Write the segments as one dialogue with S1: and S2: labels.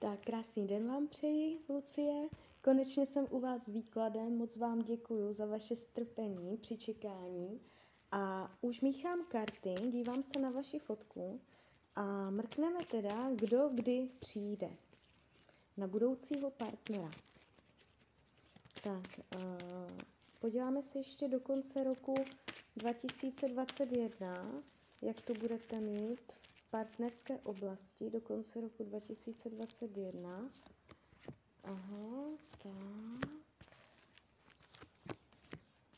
S1: Tak krásný den vám přeji, Lucie. Konečně jsem u vás s výkladem. Moc vám děkuji za vaše strpení při čekání. A už míchám karty, dívám se na vaši fotku a mrkneme teda, kdo kdy přijde na budoucího partnera. Tak, uh, podíváme se ještě do konce roku 2021, jak to budete mít partnerské oblasti do konce roku 2021. Aha, tak.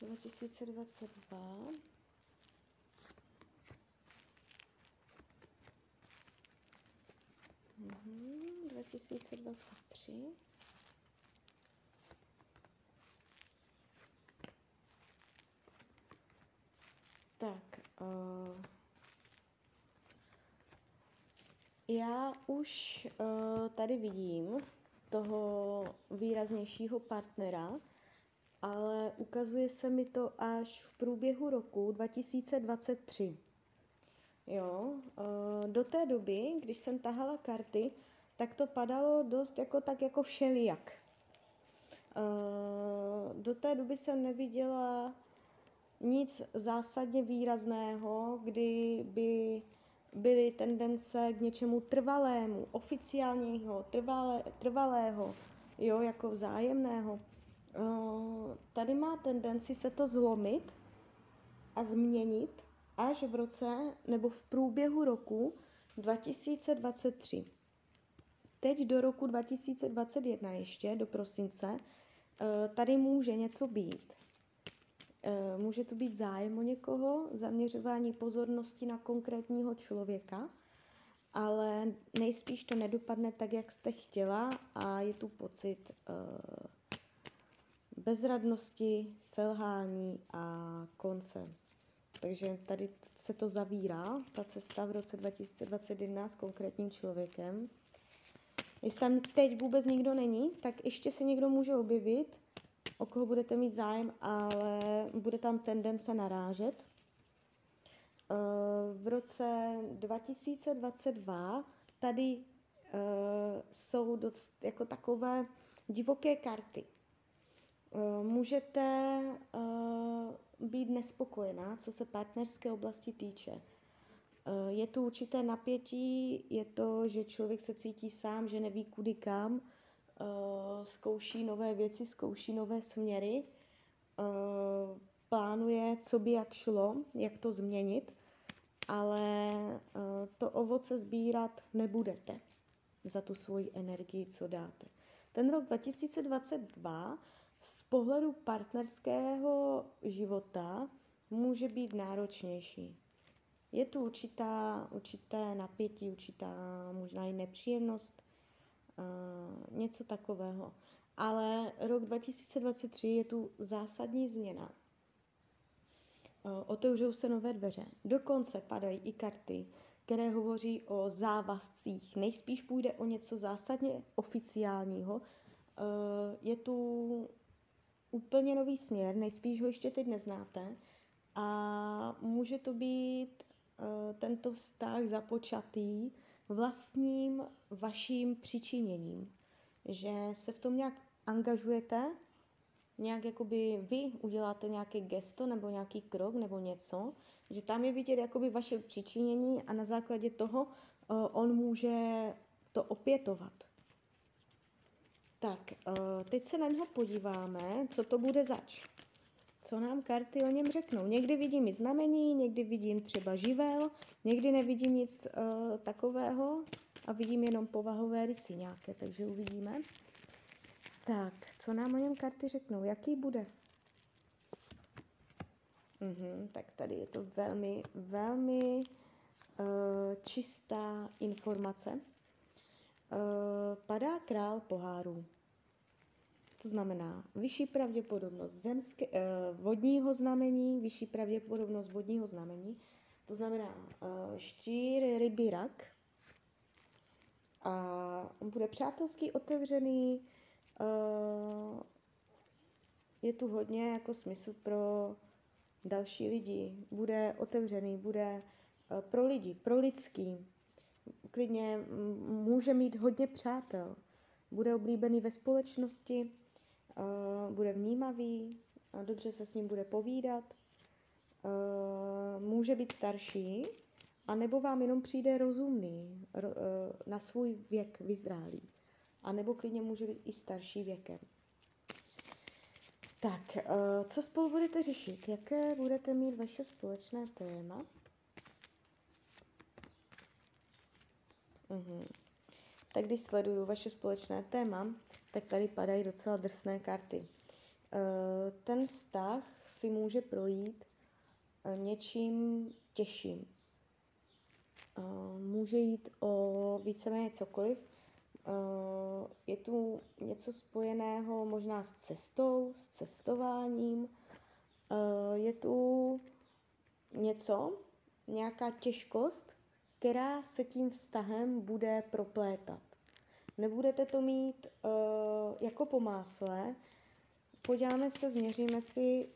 S1: 2022. Mhm, 2023. Tak, uh, už uh, tady vidím toho výraznějšího partnera, ale ukazuje se mi to až v průběhu roku 2023. Jo, uh, do té doby, když jsem tahala karty, tak to padalo dost jako tak jako všelijak. Uh, do té doby jsem neviděla nic zásadně výrazného, kdy by byly tendence k něčemu trvalému, oficiálního, trvalé, trvalého, jo, jako vzájemného. Uh, tady má tendenci se to zlomit a změnit až v roce nebo v průběhu roku 2023. Teď do roku 2021 ještě, do prosince, uh, tady může něco být. Eh, může to být zájem o někoho, zaměřování pozornosti na konkrétního člověka, ale nejspíš to nedopadne tak, jak jste chtěla a je tu pocit uh, bezradnosti, selhání a konce. Takže tady se to zavírá, ta cesta v roce 2021 s konkrétním člověkem. Jestli tam teď vůbec nikdo není, tak ještě se někdo může objevit, o koho budete mít zájem, ale bude tam tendence narážet. Eh, v roce 2022 tady eh, jsou dost jako takové divoké karty. Eh, můžete být nespokojená, co se partnerské oblasti týče. Je tu určité napětí, je to, že člověk se cítí sám, že neví kudy kam, uh, zkouší nové věci, zkouší nové směry, uh, plánuje, co by jak šlo, jak to změnit, ale uh, to ovoce sbírat nebudete za tu svoji energii, co dáte. Ten rok 2022 z pohledu partnerského života může být náročnější. Je tu určitá, určité napětí, určitá možná i nepříjemnost, Uh, něco takového. Ale rok 2023 je tu zásadní změna. Uh, otevřou se nové dveře. Dokonce padají i karty, které hovoří o závazcích. Nejspíš půjde o něco zásadně oficiálního. Uh, je tu úplně nový směr, nejspíš ho ještě teď neznáte. A může to být tento vztah započatý vlastním vaším přičiněním, že se v tom nějak angažujete, nějak jakoby vy uděláte nějaké gesto nebo nějaký krok nebo něco, že tam je vidět jakoby vaše přičinění a na základě toho uh, on může to opětovat. Tak, uh, teď se na něho podíváme, co to bude zač co nám karty o něm řeknou. Někdy vidím i znamení, někdy vidím třeba živel, někdy nevidím nic uh, takového a vidím jenom povahové rysy nějaké, takže uvidíme. Tak, co nám o něm karty řeknou? Jaký bude? Mhm, tak tady je to velmi, velmi uh, čistá informace. Uh, padá král pohárů. To znamená vyšší pravděpodobnost zemské, eh, vodního znamení, vyšší pravděpodobnost vodního znamení. To znamená eh, štír, ryby, rak. A on bude přátelský, otevřený. Eh, je tu hodně jako smysl pro další lidi. Bude otevřený, bude eh, pro lidi, pro lidský. klidně může mít hodně přátel. Bude oblíbený ve společnosti, bude vnímavý, dobře se s ním bude povídat, uh, může být starší, a nebo vám jenom přijde rozumný, ro, uh, na svůj věk vyzrálý. A nebo klidně může být i starší věkem. Tak, co spolu budete řešit? Jaké budete mít vaše společné téma? Uh-huh. Tak když sleduju vaše společné téma, tak tady padají docela drsné karty. Uh, ten vztah si může projít uh, něčím těžším. Uh, může jít o víceméně cokoliv, Eh, je tu něco spojeného možná s cestou, s cestováním. Eh, je tu něco, nějaká těžkost, která se tím vztahem bude proplétat. Nebudete to mít uh, jako po másle. Podíváme se, změříme si,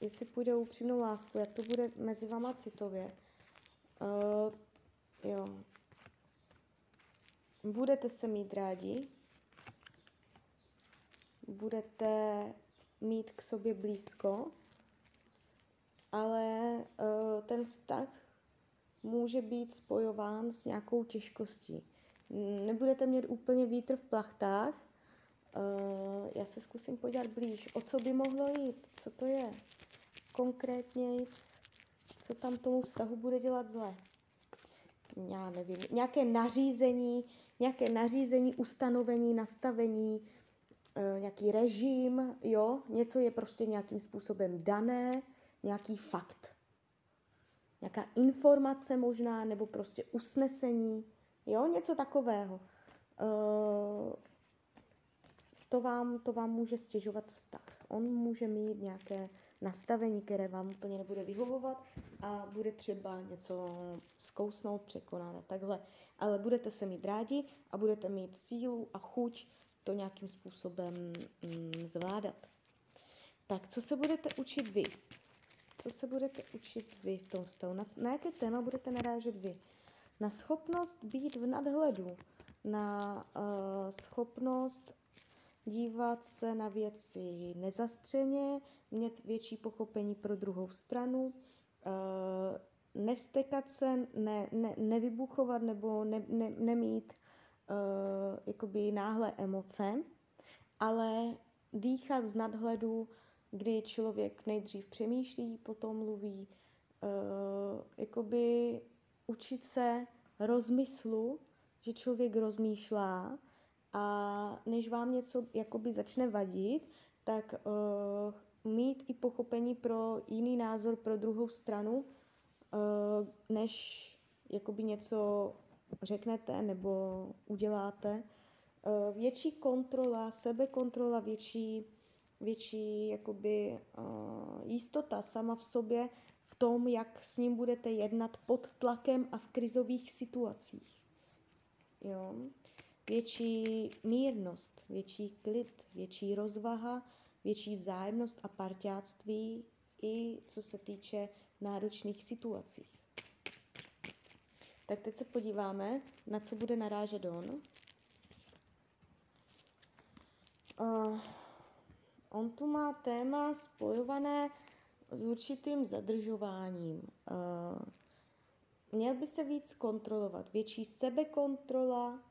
S1: jestli půjde o upřímnou lásku, jak to bude mezi váma citově. Uh, jo, Budete se mít rádi, budete mít k sobě blízko, ale uh, ten vztah může být spojován s nějakou těžkostí. Nebudete mít úplně vítr v plachtách. Uh, já se zkusím podívat blíž, o co by mohlo jít, co to je konkrétně, co tam tomu vztahu bude dělat zle. Já nevím, nějaké nařízení, nějaké nařízení, ustanovení, nastavení, e, nějaký režim, jo, něco je prostě nějakým způsobem dané, nějaký fakt. Nějaká informace možná, nebo prostě usnesení, jo, něco takového. E, to vám, to vám může stěžovat vztah. On může mít nějaké nastavení, které vám úplně nebude vyhovovat a bude třeba něco zkousnout, překonat a takhle. Ale budete se mít rádi a budete mít sílu a chuť to nějakým způsobem mm, zvládat. Tak, co se budete učit vy? Co se budete učit vy v tom vztahu? Na, na jaké téma budete narážet vy? Na schopnost být v nadhledu, na uh, schopnost dívat se na věci nezastřeně, mít větší pochopení pro druhou stranu, eh, nevstekat se, ne, ne, nevybuchovat nebo ne, ne, nemít uh, jakoby náhle emoce, ale dýchat z nadhledu, kdy člověk nejdřív přemýšlí, potom mluví, uh, jakoby učit se rozmyslu, že člověk rozmýšlá a než vám něco jakoby začne vadit, tak uh, mít i pochopení pro jiný názor, pro druhou stranu, uh, než jakoby něco řeknete nebo uděláte. Uh, větší kontrola, sebekontrola, větší, větší jakoby, uh, jistota sama v sobě v tom, jak s ním budete jednat pod tlakem a v krizových situacích. Jo? větší mírnost, větší klid, větší rozvaha, větší vzájemnost a parťáctví i co se týče náročných situací. Tak teď se podíváme, na co bude narážet on. Uh, on tu má téma spojované s určitým zadržováním. Uh, měl by se víc kontrolovat, větší sebekontrola,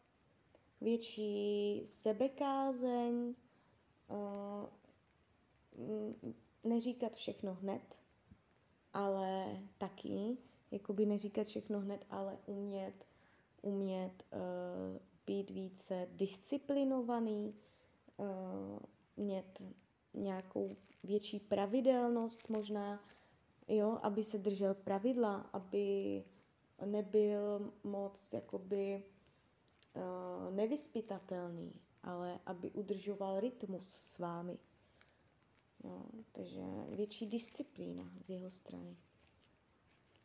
S1: větší sebekázeň, uh, neříkat všechno hned, ale taky, jakoby neříkat všechno hned, ale umět, umět uh, být více disciplinovaný, mít nějakou větší pravidelnost možná, jo, aby se držel pravidla, aby nebyl moc jakoby uh, nevyspytatelný, ale aby udržoval rytmus s vámi. Jo, takže větší disciplína z jeho strany.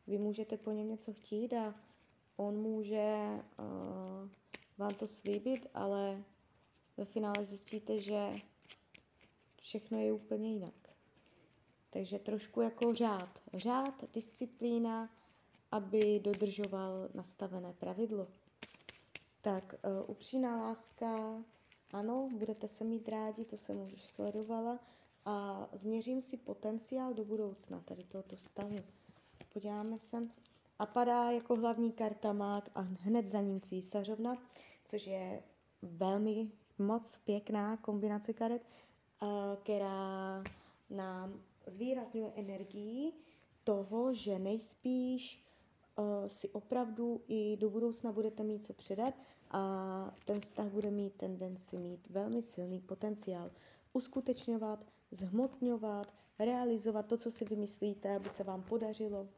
S1: Vy můžete po něm něco chtít a on může uh, vám to slíbit, ale ve finále zjistíte, že všechno je úplně jinak. Takže trošku jako řád. Řád, disciplína, aby dodržoval nastavené pravidlo. Tak, uh, upřímná láska, ano, budete se mít rádi, to jsem už sledovala. A změřím si potenciál do budoucna tady tohoto vztahu. Podíváme se. A padá jako hlavní karta mák a hned za ním císařovna, což je velmi moc pěkná kombinace karet, která nám zvýrazňuje energii toho, že nejspíš uh, si opravdu i do budoucna budete mít co předat a ten vztah bude mít tendenci mít velmi silný potenciál uskutečňovat, zhmotňovat, realizovat to, co si vymyslíte, aby se vám podařilo.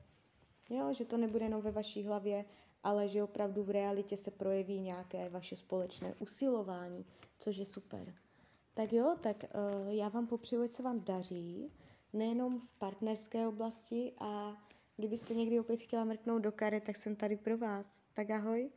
S1: Jo, že to nebude jenom ve vaší hlavě, ale že opravdu v realitě se projeví nějaké vaše společné usilování, což je super. Tak jo, tak uh, já vám popřeju, ať se vám daří, nejenom v partnerské oblasti a kdybyste někdy opět chtěla mrknout do kary, tak jsem tady pro vás. Tak ahoj.